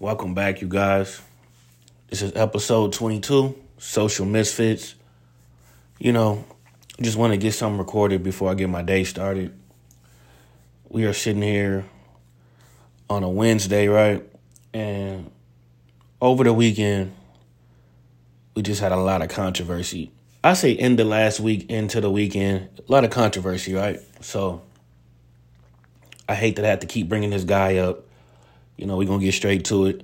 Welcome back, you guys. This is episode 22, Social Misfits. You know, just want to get something recorded before I get my day started. We are sitting here on a Wednesday, right? And over the weekend, we just had a lot of controversy. I say in the last week into the weekend, a lot of controversy, right? So I hate that I have to keep bringing this guy up. You know, we're going to get straight to it.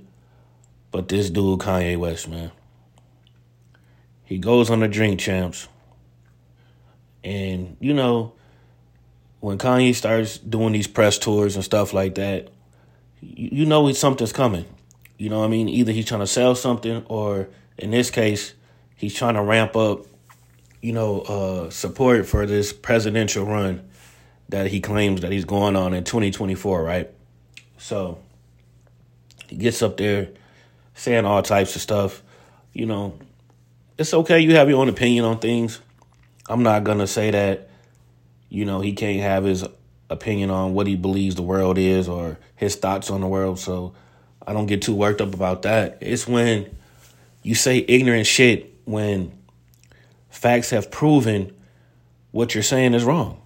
But this dude, Kanye West, man, he goes on the drink champs. And, you know, when Kanye starts doing these press tours and stuff like that, you, you know something's coming. You know what I mean? Either he's trying to sell something or in this case, he's trying to ramp up, you know, uh, support for this presidential run that he claims that he's going on in 2024, right? So he gets up there saying all types of stuff. You know, it's okay you have your own opinion on things. I'm not going to say that, you know, he can't have his opinion on what he believes the world is or his thoughts on the world. So I don't get too worked up about that. It's when you say ignorant shit when facts have proven what you're saying is wrong.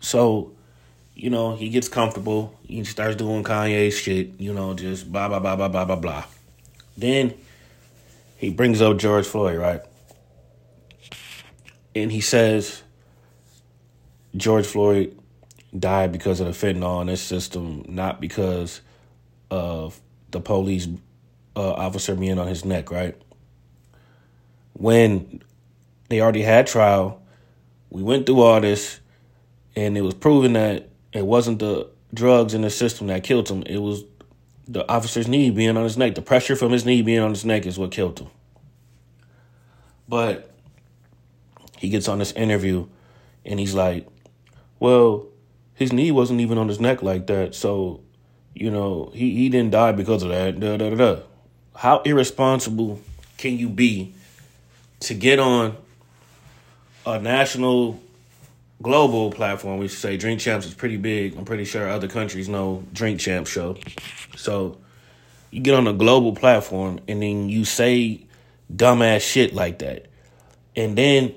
So, you know, he gets comfortable. He starts doing Kanye shit, you know, just blah, blah, blah, blah, blah, blah, blah. Then he brings up George Floyd, right? And he says George Floyd died because of the fentanyl in this system, not because of the police uh, officer being on his neck, right? When they already had trial, we went through all this, and it was proven that it wasn't the drugs in the system that killed him. It was the officer's knee being on his neck. The pressure from his knee being on his neck is what killed him. But he gets on this interview and he's like, well, his knee wasn't even on his neck like that. So, you know, he, he didn't die because of that. Da, da, da. How irresponsible can you be to get on a national, global platform? We should say Drink Champs is pretty big. I'm pretty sure other countries know Drink Champs show. So you get on a global platform and then you say dumbass shit like that. And then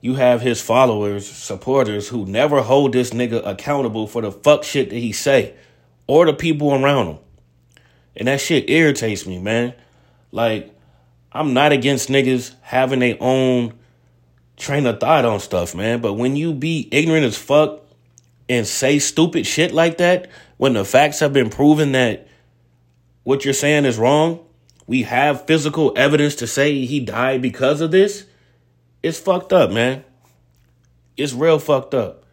you have his followers, supporters who never hold this nigga accountable for the fuck shit that he say or the people around him. And that shit irritates me, man. Like, I'm not against niggas having their own train of thought on stuff, man. But when you be ignorant as fuck and say stupid shit like that, when the facts have been proven that what you're saying is wrong, we have physical evidence to say he died because of this it's fucked up, man. It's real fucked up.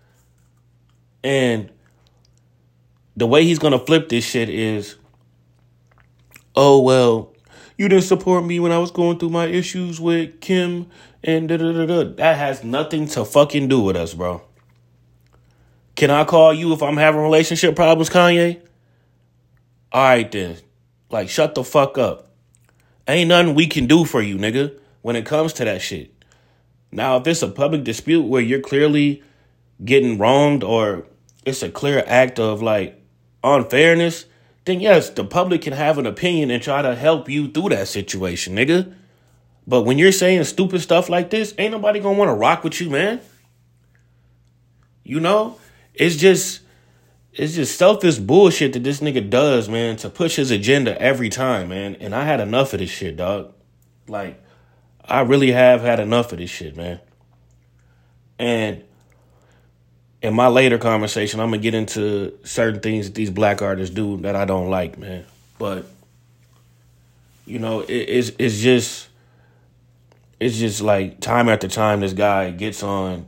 And the way he's gonna flip this shit is, oh well, you didn't support me when I was going through my issues with Kim and da da da da. That has nothing to fucking do with us, bro. Can I call you if I'm having relationship problems, Kanye? All right then. Like, shut the fuck up. Ain't nothing we can do for you, nigga, when it comes to that shit. Now, if it's a public dispute where you're clearly getting wronged or it's a clear act of like unfairness, then yes, the public can have an opinion and try to help you through that situation, nigga. But when you're saying stupid stuff like this, ain't nobody gonna wanna rock with you, man. You know? It's just it's just selfish bullshit that this nigga does, man, to push his agenda every time, man. And I had enough of this shit, dog. Like, I really have had enough of this shit, man. And in my later conversation, I'm gonna get into certain things that these black artists do that I don't like, man. But you know, it, it's it's just it's just like time after time this guy gets on,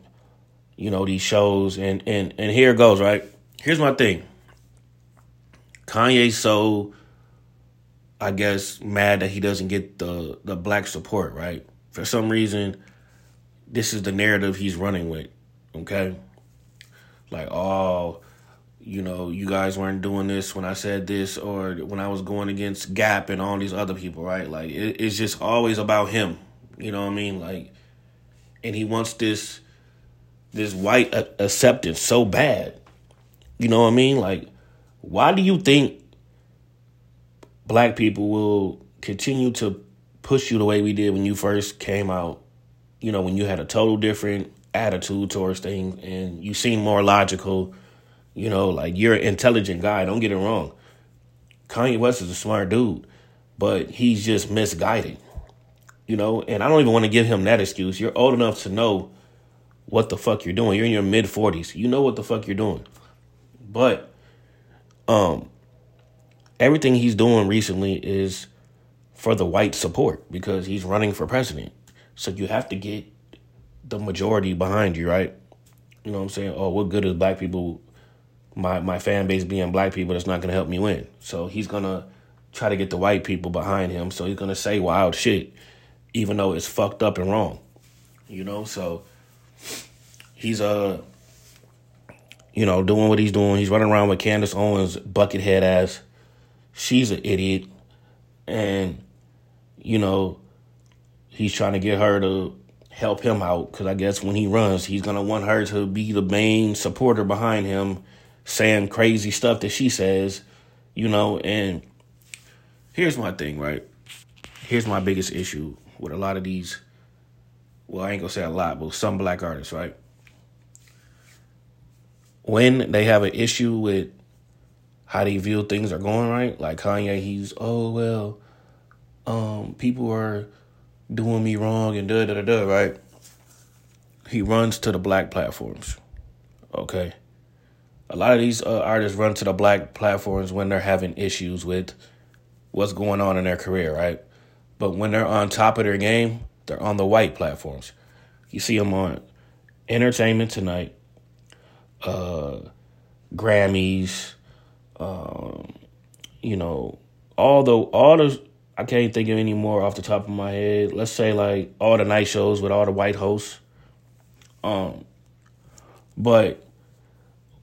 you know, these shows and and and here it goes, right? Here's my thing. Kanye's so I guess, mad that he doesn't get the the black support, right? For some reason, this is the narrative he's running with. Okay? Like, oh, you know, you guys weren't doing this when I said this or when I was going against Gap and all these other people, right? Like it, it's just always about him. You know what I mean? Like and he wants this this white acceptance so bad. You know what I mean? Like why do you think black people will continue to push you the way we did when you first came out. You know, when you had a total different attitude towards things and you seem more logical. You know, like you're an intelligent guy. Don't get it wrong. Kanye West is a smart dude, but he's just misguided. You know, and I don't even want to give him that excuse. You're old enough to know what the fuck you're doing. You're in your mid 40s. You know what the fuck you're doing. But um everything he's doing recently is for the white support because he's running for president. So you have to get the majority behind you, right? You know what I'm saying? Oh, what good is black people my my fan base being black people that's not gonna help me win. So he's gonna try to get the white people behind him. So he's gonna say wild shit, even though it's fucked up and wrong. You know, so he's uh you know, doing what he's doing. He's running around with Candace Owens buckethead ass. She's an idiot. And, you know, he's trying to get her to help him out because I guess when he runs, he's to want her to be the main supporter behind him, saying crazy stuff that she says, you know. And here's my thing, right? Here's my biggest issue with a lot of these. Well, I ain't gonna say a lot, but some black artists, right? When they have an issue with how they view things are going right, like Kanye, he's oh well, um, people are doing me wrong and da da da da, right? He runs to the black platforms. Okay. A lot of these uh, artists run to the black platforms when they're having issues with what's going on in their career, right? But when they're on top of their game, they're on the white platforms. You see them on Entertainment Tonight, uh, Grammys, um, you know, all the all the I can't think of any more off the top of my head. Let's say like all the night shows with all the white hosts. Um, but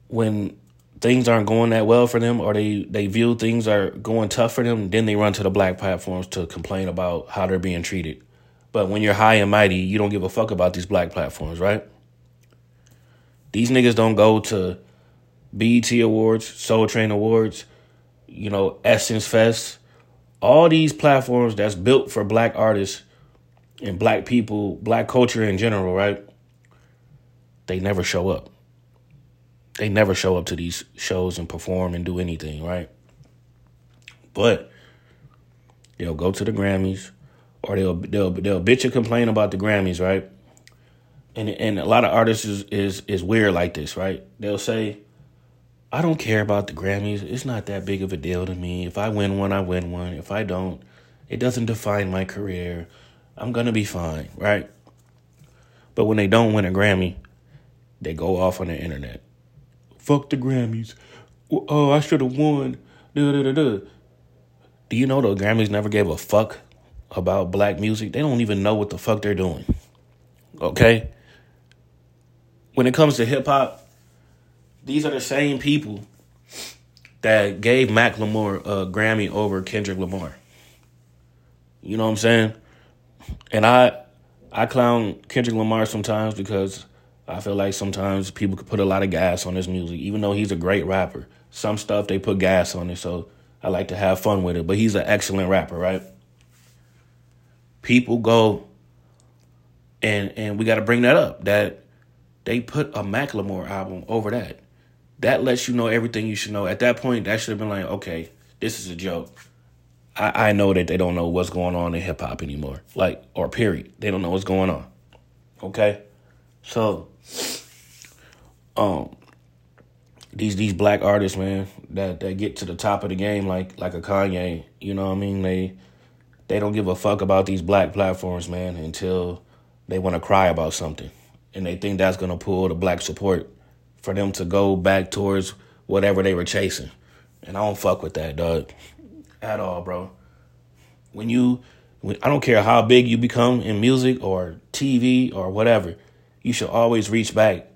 when things aren't going that well for them, or they they view things are going tough for them, then they run to the black platforms to complain about how they're being treated. But when you're high and mighty, you don't give a fuck about these black platforms, right? These niggas don't go to BET Awards, Soul Train Awards, you know, Essence Fest all these platforms that's built for black artists and black people, black culture in general, right? They never show up. They never show up to these shows and perform and do anything, right? But they'll go to the Grammys or they'll they'll they'll bitch and complain about the Grammys, right? And and a lot of artists is is is weird like this, right? They'll say, I don't care about the Grammys. It's not that big of a deal to me. If I win one, I win one. If I don't, it doesn't define my career. I'm going to be fine, right? But when they don't win a Grammy, they go off on the internet. Fuck the Grammys. Oh, I should have won. Do you know the Grammys never gave a fuck about black music? They don't even know what the fuck they're doing. Okay? When it comes to hip hop, these are the same people that gave Macklemore a Grammy over Kendrick Lamar. You know what I'm saying? And I I clown Kendrick Lamar sometimes because I feel like sometimes people could put a lot of gas on his music, even though he's a great rapper. Some stuff they put gas on it, so I like to have fun with it. But he's an excellent rapper, right? People go and and we got to bring that up that they put a Macklemore album over that that lets you know everything you should know. At that point, that should have been like, okay, this is a joke. I, I know that they don't know what's going on in hip hop anymore. Like, or period. They don't know what's going on. Okay? So um these these black artists, man, that, that get to the top of the game like like a Kanye, you know what I mean? They they don't give a fuck about these black platforms, man, until they want to cry about something. And they think that's gonna pull the black support for them to go back towards whatever they were chasing. And I don't fuck with that, dog. At all, bro. When you when, I don't care how big you become in music or TV or whatever, you should always reach back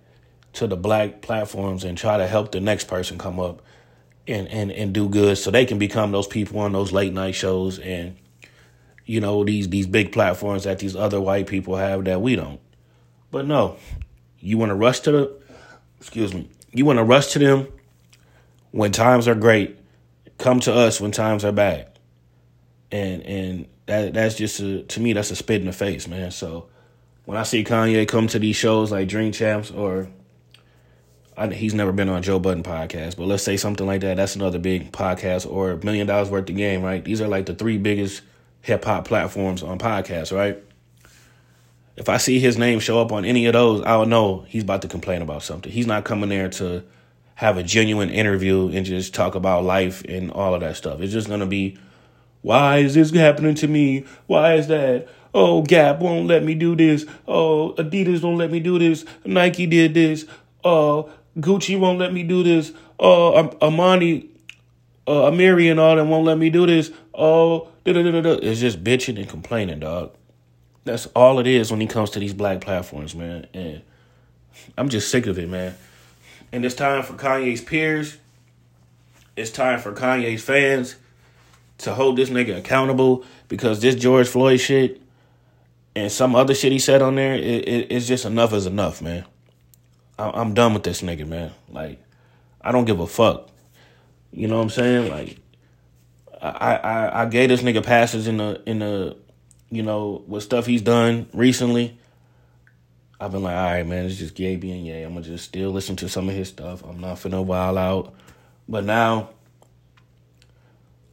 to the black platforms and try to help the next person come up and, and, and do good so they can become those people on those late night shows and you know these these big platforms that these other white people have that we don't. But no, you want to rush to the excuse me, you want to rush to them when times are great. Come to us when times are bad. and and that that's just a, to me that's a spit in the face, man. So when I see Kanye come to these shows like Drink Champs or I, he's never been on Joe Budden podcast, but let's say something like that. That's another big podcast or Million dollars Worth of Game, right? These are like the three biggest hip hop platforms on podcasts, right? If I see his name show up on any of those, I'll know he's about to complain about something. He's not coming there to have a genuine interview and just talk about life and all of that stuff. It's just gonna be, why is this happening to me? Why is that? Oh, Gap won't let me do this. Oh, Adidas won't let me do this. Nike did this. Oh, Gucci won't let me do this. Oh, Armani, uh, Amiri and all them won't let me do this. Oh, da-da-da-da. it's just bitching and complaining, dog. That's all it is when it comes to these black platforms, man. And I'm just sick of it, man. And it's time for Kanye's peers. It's time for Kanye's fans to hold this nigga accountable because this George Floyd shit and some other shit he said on there, it, it, it's just enough is enough, man. I'm done with this nigga, man. Like, I don't give a fuck. You know what I'm saying? Like, I I I gave this nigga passes in the in the, you know, with stuff he's done recently. I've been like, all right, man, it's just gay being gay. I'm gonna just still listen to some of his stuff. I'm not finna wild out. But now,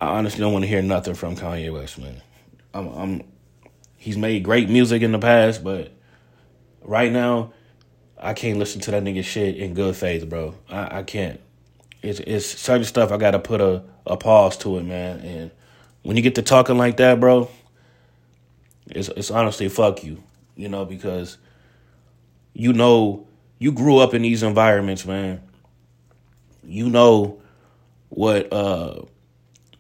I honestly don't want to hear nothing from Kanye West, man. I'm, I'm, he's made great music in the past, but right now, I can't listen to that nigga shit in good faith, bro. I, I can't. It's it's certain stuff I gotta put a, a pause to it, man. And when you get to talking like that, bro, it's it's honestly fuck you. You know, because you know you grew up in these environments, man. You know what uh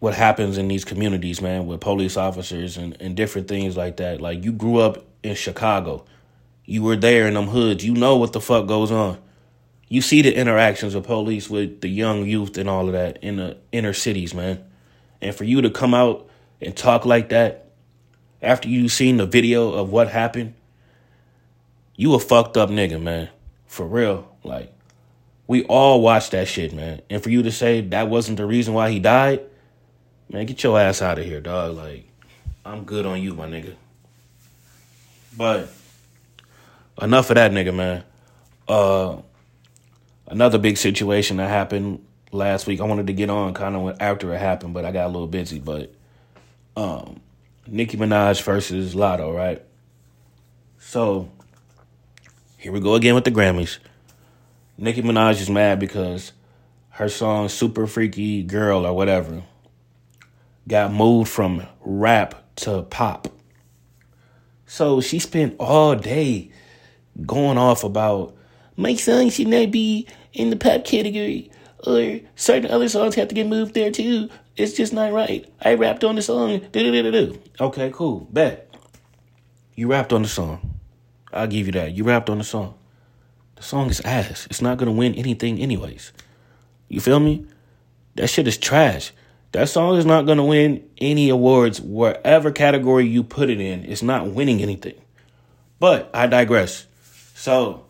what happens in these communities, man, with police officers and, and different things like that. Like you grew up in Chicago. You were there in them hoods. You know what the fuck goes on. You see the interactions of police with the young youth and all of that in the inner cities, man. And for you to come out and talk like that after you seen the video of what happened, you a fucked up nigga, man. For real. Like, we all watched that shit, man. And for you to say that wasn't the reason why he died, man, get your ass out of here, dog. Like, I'm good on you, my nigga. But enough of that nigga, man. Uh, another big situation that happened last week. I wanted to get on kind of after it happened, but I got a little busy. But um, Nicki Minaj versus Latto, right? So here we go again with the Grammys. Nicki Minaj is mad because her song "Super Freaky Girl" or whatever got moved from rap to pop. So she spent all day going off about my song should not be in the pop category, or certain other songs have to get moved there too. It's just not right. I rapped on the song. Do-do-do-do-do. Okay, cool. Bet. You rapped on the song. I'll give you that. You rapped on the song. The song is ass. It's not gonna win anything anyways. You feel me? That shit is trash. That song is not gonna win any awards wherever category you put it in. It's not winning anything. But I digress. So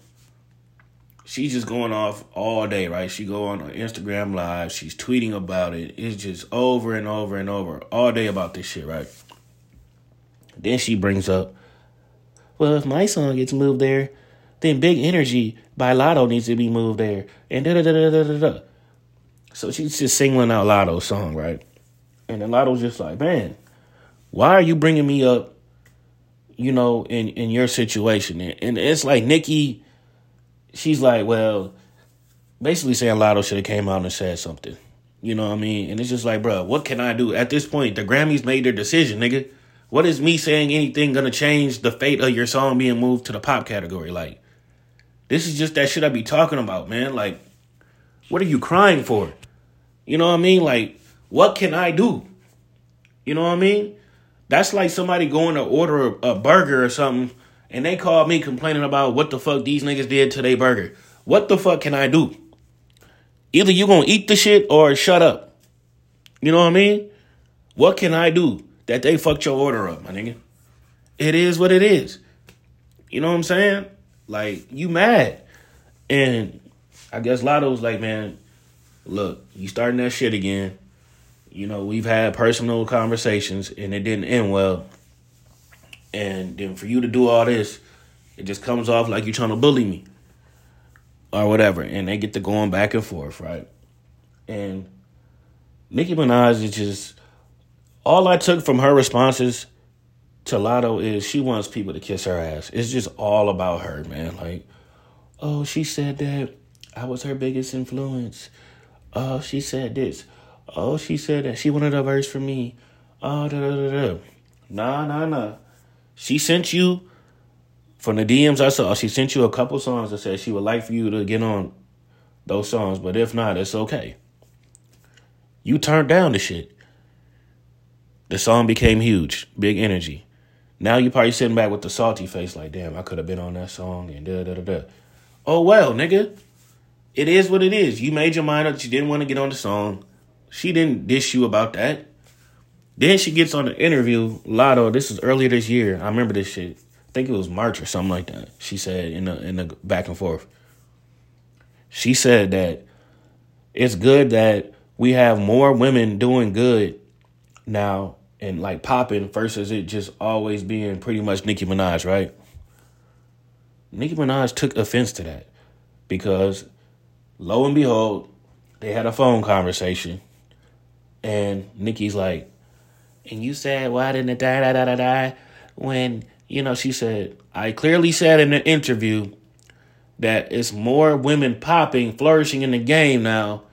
she's just going off all day, right? She go on Instagram live, she's tweeting about it. It's just over and over and over all day about this shit, right? Then she brings up, well, if my song gets moved there, then Big Energy by Latto needs to be moved there, and da da da da da da. So she's just singling out Latto's song, right? And then Latto's just like, man, why are you bringing me up you know, in in your situation. And it's like Nicki, she's like, well, basically saying Latto should have came out and said something. You know what I mean? And it's just like, bro, what can I do at this point? The Grammys made their decision, nigga. What is me saying anything gonna change the fate of your song being moved to the pop category? Like, this is just that shit I be talking about, man. Like, what are you crying for? You know what I mean? Like, what can I do? You know what I mean? That's like somebody going to order a, a burger or something and they called me complaining about what the fuck these niggas did to their burger. What the fuck can I do? Either you gonna eat the shit or shut up. You know what I mean? What can I do that they fucked your order up, my nigga? It is what it is. You know what I'm saying? Like, you mad. And I guess Latto's like, man, look, you starting that shit again. You know, we've had personal conversations and it didn't end well. And then for you to do all this, it just comes off like you're trying to bully me or whatever. And they get to going back and forth, right? And Nicki Minaj is just all I took from her responses to Latto is she wants people to kiss her ass. It's just all about her, man. Like, oh, she said that I was her biggest influence. Oh, she said this. Oh, she said that she wanted a verse from me. Oh, da da da da. Nah, nah, nah. She sent you from the DMs I saw. She sent you a couple songs that said she would like for you to get on those songs, but if not, it's okay. You turned down the shit. The song became huge, big energy. Now you probably sitting back with the salty face, like, damn, I could have been on that song and da da da da. Oh well, nigga. It is what it is. You made your mind up you didn't want to get on the song. She didn't dish you about that. Then she gets on the interview, Latto. This is earlier this year. I remember this shit. I think it was March or something like that. She said in the in the back and forth. She said that it's good that we have more women doing good now and like popping versus it just always being pretty much Nicki Minaj, right? Nicki Minaj took offense to that because lo and behold, they had a phone conversation and Nicki's like, and you said, why didn't it die, die, die, die, die? when, you know, she said, I clearly said in the interview that it's more women popping, flourishing in the game now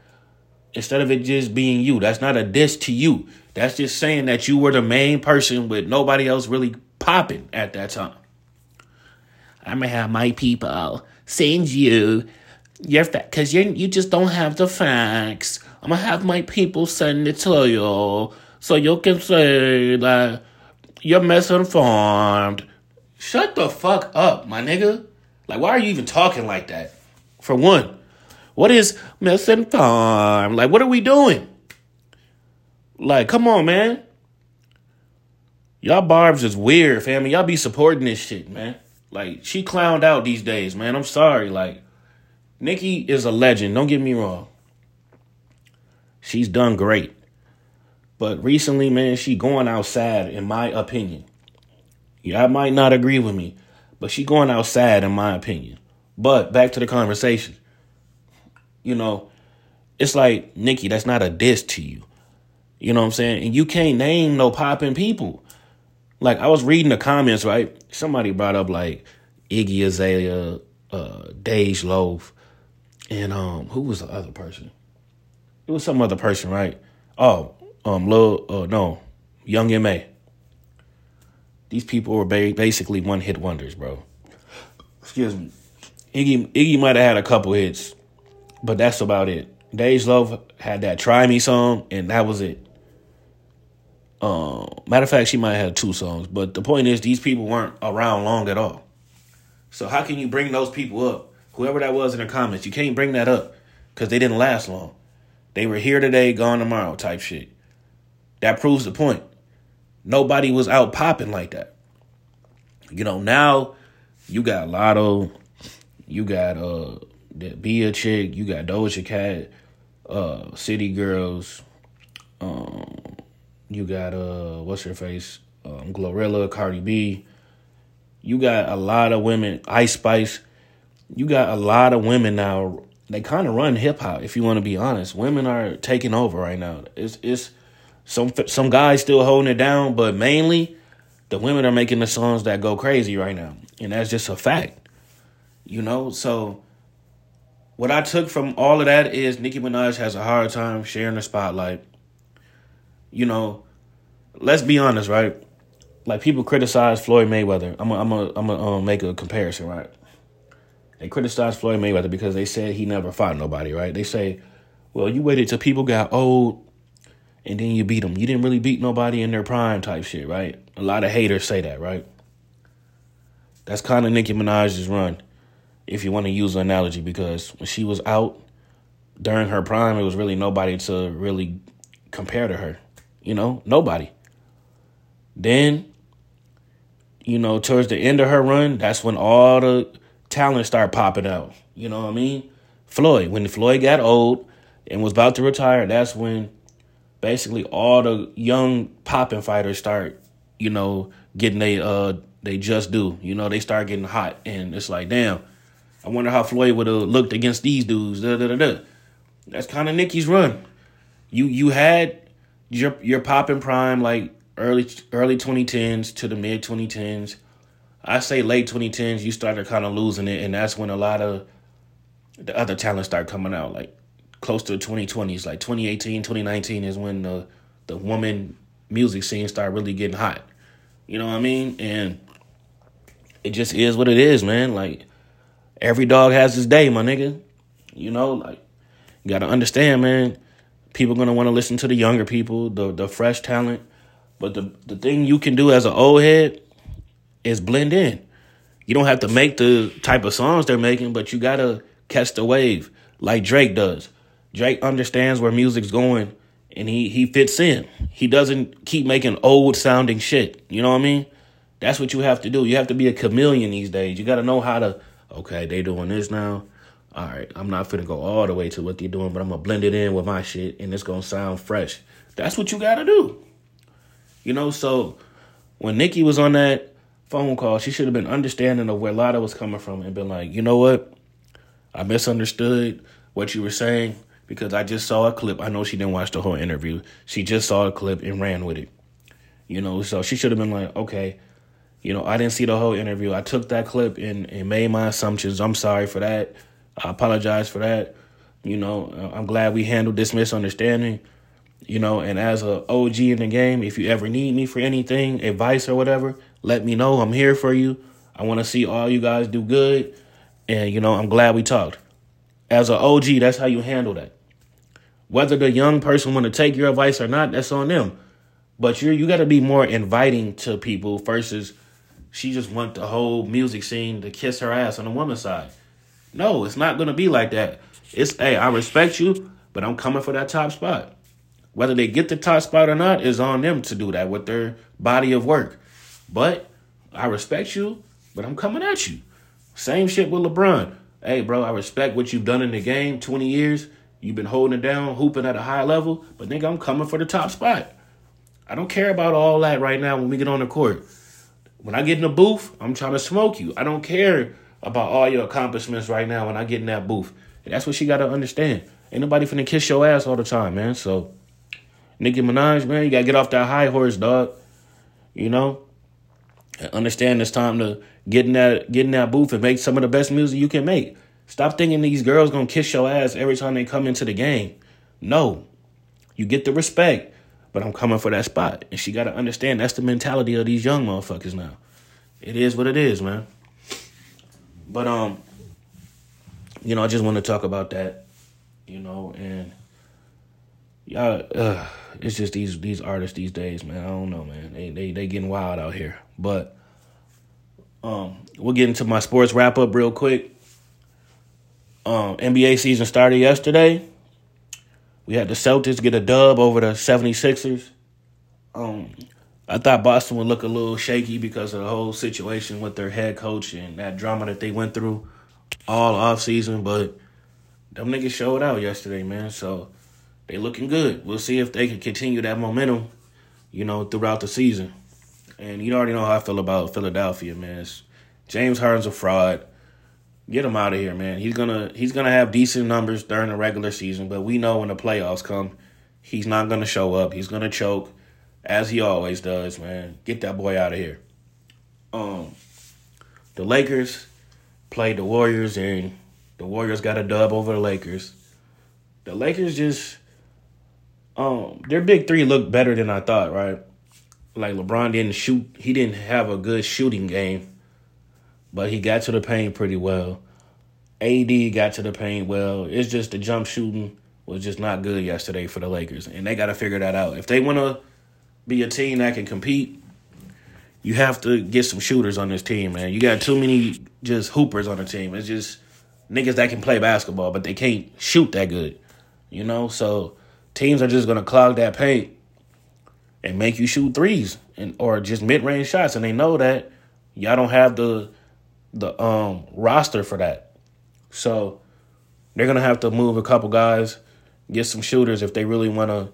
instead of it just being you. That's not a diss to you. That's just saying that you were the main person with nobody else really popping at that time. I'm gonna have my people send you your fact because you you just don't have the facts. I'm gonna have my people send it to you so you can say that you're misinformed. Shut the fuck up, my nigga. Like, why are you even talking like that? For one. What is misinformed? Like, what are we doing? Like, come on, man. Y'all barbs is weird, family. Y'all be supporting this shit, man. Like, she clowned out these days, man. I'm sorry. Like, Nicki is a legend. Don't get me wrong. She's done great. But recently, man, she going outside, in my opinion. Y'all might not agree with me, but she going outside, in my opinion. But back to the conversation you know, it's like, Nicki, that's not a diss to you. You know what I'm saying? And you can't name no popping people. Like, I was reading the comments, right? Somebody brought up, like, Iggy Azalea, uh, Dej Loaf, and um, who was the other person? It was some other person, right? Oh, um, Lil, uh, no, Young M.A. These people were ba- basically one hit wonders, bro. Excuse me. Iggy, Iggy might have had a couple hits, but that's about it. Dej Loaf had that Try Me song, and that was it. Um, matter of fact, she might have had two songs, but the point is, these people weren't around long at all. So how can you bring those people up? Whoever that was in the comments, you can't bring that up because they didn't last long. They were here today, gone tomorrow, type shit. That proves the point. Nobody was out popping like that. You know, now you got Latto, you got uh that be a chick. You got Doja Cat, uh, City Girls. Um, you got uh, what's her face? Um, Glorilla, Cardi B. You got a lot of women. Ice Spice. You got a lot of women now. They kind of run hip hop. If you want to be honest, women are taking over right now. It's it's some some guys still holding it down, but mainly the women are making the songs that go crazy right now, and that's just a fact. You know, so what I took from all of that is Nicki Minaj has a hard time sharing the spotlight. You know, let's be honest, right? Like people criticize Floyd Mayweather. I'm gonna I'm gonna I'm gonna um, make a comparison, right? They criticize Floyd Mayweather because they said he never fought nobody, right? They say, well, you waited till people got old and then you beat them. You didn't really beat nobody in their prime type shit, right? A lot of haters say that, right? That's kind of Nicki Minaj's run if you want to use an analogy, because when she was out during her prime, it was really nobody to really compare to her. You know, nobody. Then, you know, towards the end of her run, that's when all the talent started popping out. You know what I mean? Floyd, when Floyd got old and was about to retire, that's when basically all the young popping fighters start, you know, getting they uh they just do. You know, they start getting hot, and it's like, damn, I wonder how Floyd would have looked against these dudes. Da, da, da, da. That's kind of Nicki's run. You you had your your popping prime like early early 2010s to the mid 2010s. I say late 2010s, you started kind of losing it, and that's when a lot of the other talent started coming out. Like close to the 2020s, like 2018, 2019 is when the the woman music scene started really getting hot. You know what I mean? And it just is what it is, man. Like every dog has his day, my nigga. You know, like you gotta understand, man. People gonna want to listen to the younger people, the the fresh talent. But the the thing you can do as an old head is blend in. You don't have to make the type of songs they're making, but you gotta catch the wave like Drake does. Drake understands where music's going and he he fits in. He doesn't keep making old sounding shit. You know what I mean? That's what you have to do. You have to be a chameleon these days. You got to know how to okay, they doing this now. All right, I'm not finna go all the way to what they're doing, but I'm gonna blend it in with my shit and it's gonna sound fresh. That's what you gotta do. You know, so when Nicki was on that phone call, she should have been understanding of where Latto was coming from and been like, you know what? I misunderstood what you were saying because I just saw a clip. I know she didn't watch the whole interview. She just saw a clip and ran with it. You know, so she should have been like, okay, you know, I didn't see the whole interview. I took that clip and, and made my assumptions. I'm sorry for that. I apologize for that. You know, I'm glad we handled this misunderstanding. You know, and as a OG in the game, if you ever need me for anything, advice or whatever, let me know. I'm here for you. I want to see all you guys do good. And, you know, I'm glad we talked. As an OG, that's how you handle that. Whether the young person want to take your advice or not, that's on them. But you you got to be more inviting to people versus she just want the whole music scene to kiss her ass on the woman's side. No, it's not gonna be like that. It's hey, I respect you, but I'm coming for that top spot. Whether they get the top spot or not is on them to do that with their body of work. But I respect you, but I'm coming at you. Same shit with LeBron. Hey, bro, I respect what you've done in the game 20 years. You've been holding it down, hooping at a high level, but nigga, I'm coming for the top spot. I don't care about all that right now when we get on the court. When I get in the booth, I'm trying to smoke you. I don't care about all your accomplishments right now when I get in that booth. And that's what she got to understand. Ain't nobody finna kiss your ass all the time, man. So, Nicki Minaj, man, you got to get off that high horse, dog. You know? And understand it's time to get in that get in that booth and make some of the best music you can make. Stop thinking these girls gonna kiss your ass every time they come into the game. No. You get the respect, but I'm coming for that spot. And she gotta understand that's the mentality of these young motherfuckers now. It is what it is, man. But um, you know, I just want to talk about that, you know, and y'all, uh, it's just these these artists these days, man. I don't know, man. They they they getting wild out here. But um, we'll get into my sports wrap up real quick. Um, NBA season started yesterday. We had the Celtics get a dub over the 76ers. Um, I thought Boston would look a little shaky because of the whole situation with their head coach and that drama that they went through all off season, but them niggas showed out yesterday, man. So they looking good. We'll see if they can continue that momentum, you know, throughout the season. And you already know how I feel about Philadelphia, man. It's, James Harden's a fraud. Get him out of here, man. He's gonna he's gonna have decent numbers during the regular season, but we know when the playoffs come, he's not gonna show up. He's gonna choke, as he always does, man. Get that boy out of here. Um, the Lakers played the Warriors, and the Warriors got a dub over the Lakers. The Lakers just um their big three looked better than I thought, right? Like LeBron didn't shoot, he didn't have a good shooting game but he got to the paint pretty well. AD got to the paint well. It's just the jump shooting was just not good yesterday for the Lakers, and they got to figure that out. If they want to be a team that can compete, you have to get some shooters on this team, man. You got too many just hoopers on the team. It's just niggas that can play basketball, but they can't shoot that good, you know. So teams are just gonna clog that paint and make you shoot threes and or just mid range shots, and they know that y'all don't have the the um roster for that. So they're gonna have to move a couple guys, get some shooters if they really want to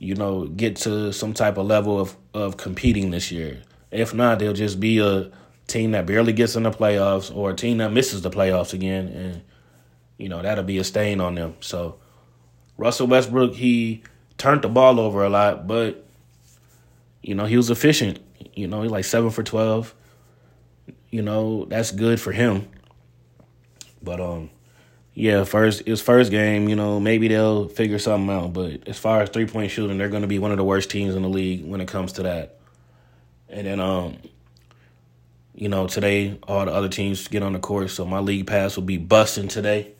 you know, get to some type of level of, of competing this year. If not, they'll just be a team that barely gets in the playoffs or a team that misses the playoffs again. And, you know, that'll be a stain on them. So, Russell Westbrook, he turned the ball over a lot, but, you know, he was efficient. You know, he like seven for 12. You know, that's good for him. But, um, yeah, first his first game, you know, maybe they'll figure something out. But as far as three point shooting, they're going to be one of the worst teams in the league when it comes to that. And then, um, you know, today all the other teams get on the court, so my league pass will be busting today.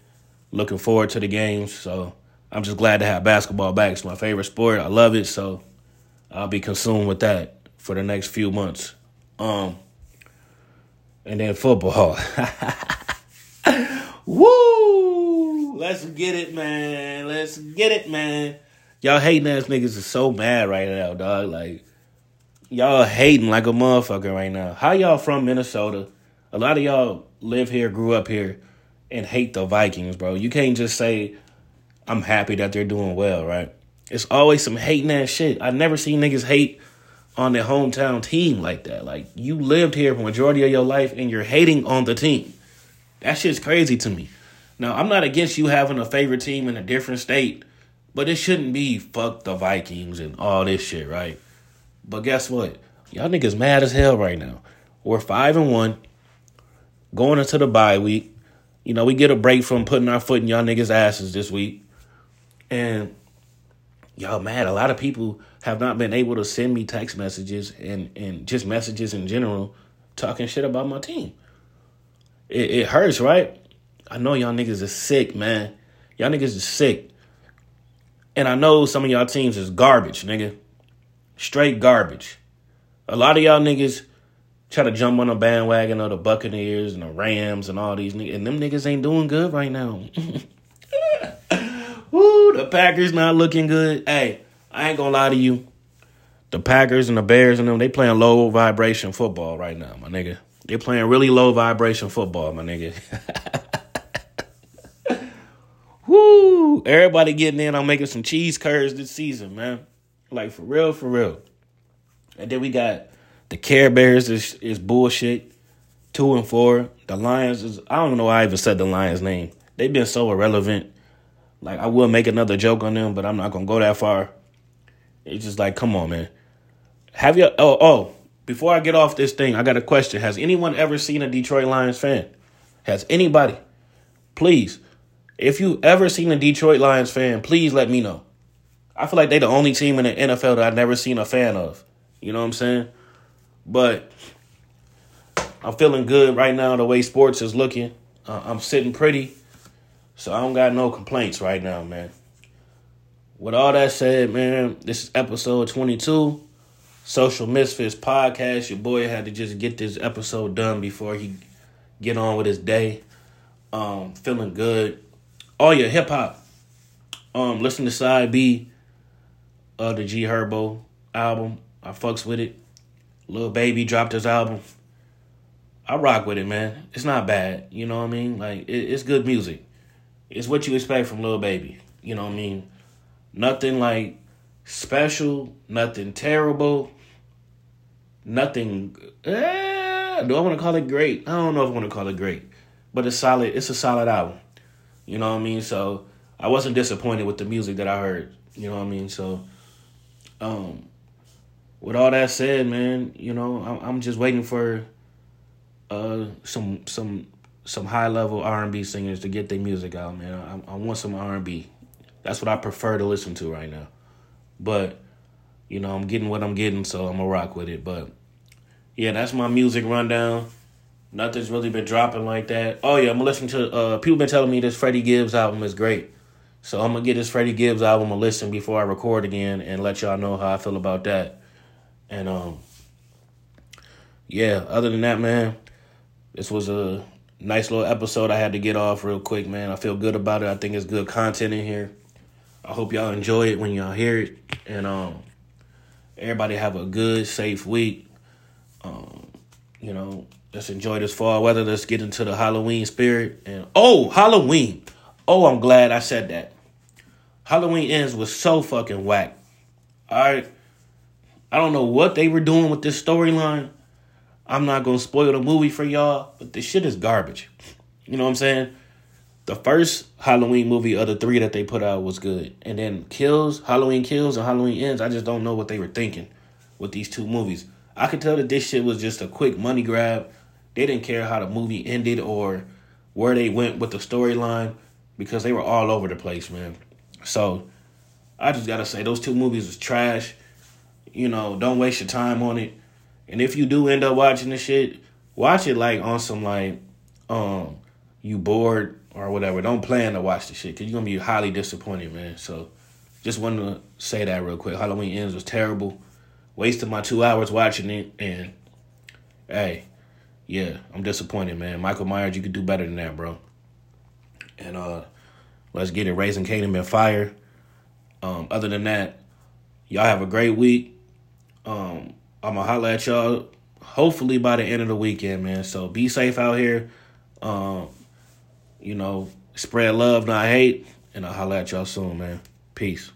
Looking forward to the games, so I'm just glad to have basketball back. It's my favorite sport. I love it, so I'll be consumed with that for the next few months. Um, and then football. Woo! Let's get it, man. Let's get it, man. Y'all hating ass niggas is so mad right now, dog. Like, y'all hating like a motherfucker right now. How y'all from Minnesota? A lot of y'all live here, grew up here, and hate the Vikings, bro. You can't just say, I'm happy that they're doing well, right? It's always some hating ass shit. I never seen niggas hate on their hometown team like that. Like, you lived here for the majority of your life and you're hating on the team. That shit's crazy to me. Now, I'm not against you having a favorite team in a different state, but it shouldn't be fuck the Vikings and all this shit, right? But guess what? Y'all niggas mad as hell right now. We're five and one, going into the bye week. You know, we get a break from putting our foot in y'all niggas' asses this week. And y'all mad. A lot of people have not been able to send me text messages and, and just messages in general talking shit about my team. It, it hurts, right? I know y'all niggas is sick, man. Y'all niggas is sick. And I know some of y'all teams is garbage, nigga. Straight garbage. A lot of y'all niggas try to jump on the bandwagon of the Buccaneers and the Rams and all these niggas. And them niggas ain't doing good right now. The Packers not looking good. Hey, I ain't gonna lie to you. The Packers and the Bears and them, they playing low vibration football right now, my nigga. They're playing really low vibration football, my nigga. Woo! Everybody getting in on making some cheese curds this season, man. Like for real, for real. And then we got the Care Bears is is bullshit. Two and four. The Lions is I don't know why I even said the Lions name. They've been so irrelevant. Like I will make another joke on them, but I'm not gonna go that far. It's just like, come on, man. Have you oh oh before I get off this thing, I got a question. Has anyone ever seen a Detroit Lions fan? Has anybody? Please, if you ever seen a Detroit Lions fan, please let me know. I feel like they the only team in the NFL that I've never seen a fan of. You know what I'm saying? But I'm feeling good right now the way sports is looking. Uh, I'm sitting pretty. So I don't got no complaints right now, man. With all that said, man, this is episode 22. Social Misfits podcast. Your boy had to just get this episode done before he get on with his day. Um, feeling good. All your hip hop. Um, listen to side B of the G Herbo album. I fucks with it. Lil Baby dropped his album. I rock with it, man. It's not bad. You know what I mean? Like it, it's good music. It's what you expect from Lil Baby. You know what I mean? Nothing like special, nothing terrible, nothing. Eh, do I want to call it great? I don't know if I want to call it great, but it's solid. It's a solid album. You know what I mean? So I wasn't disappointed with the music that I heard. You know what I mean? So, um, with all that said, man, you know, I'm, I'm just waiting for uh some some some high level R and B singers to get their music out, man. I, I want some R and B. That's what I prefer to listen to right now. But you know, I'm getting what I'm getting, so I'm gonna rock with it. But yeah, that's my music rundown. Nothing's really been dropping like that. Oh yeah, I'm listening to. Uh, people been telling me this Freddie Gibbs album is great, so I'm gonna get this Freddie Gibbs album a listen before I record again and let y'all know how I feel about that. And um, yeah. Other than that, man, this was a nice little episode I had to get off real quick, man. I feel good about it. I think it's good content in here. I hope y'all enjoy it when y'all hear it. And um everybody have a good, safe week. Um, you know, let's enjoy this fall weather. Let's get into the Halloween spirit. And oh, Halloween. Oh, I'm glad I said that. Halloween ends was so fucking whack. All right. I don't know what they were doing with this storyline. I'm not gonna spoil the movie for y'all, but this shit is garbage. You know what I'm saying? The first Halloween movie of the three that they put out was good, and then Kills, Halloween Kills, and Halloween Ends. I just don't know what they were thinking with these two movies. I could tell that this shit was just a quick money grab. They didn't care how the movie ended or where they went with the storyline because they were all over the place, man. So I just gotta say those two movies was trash. You know, don't waste your time on it. And if you do end up watching the shit, watch it like on some like um you bored or whatever. Don't plan to watch the shit because you're gonna be highly disappointed, man. So just wanted to say that real quick. Halloween ends was terrible. Wasted my two hours watching it and hey, yeah, I'm disappointed, man. Michael Myers, you could do better than that, bro. And uh let's get it. Raising Kanan been fire. Um, other than that, y'all have a great week. Um, I'm gonna holla at y'all hopefully by the end of the weekend, man. So be safe out here. Um, you know, spread love, not hate, and I'll holla at y'all soon, man. Peace.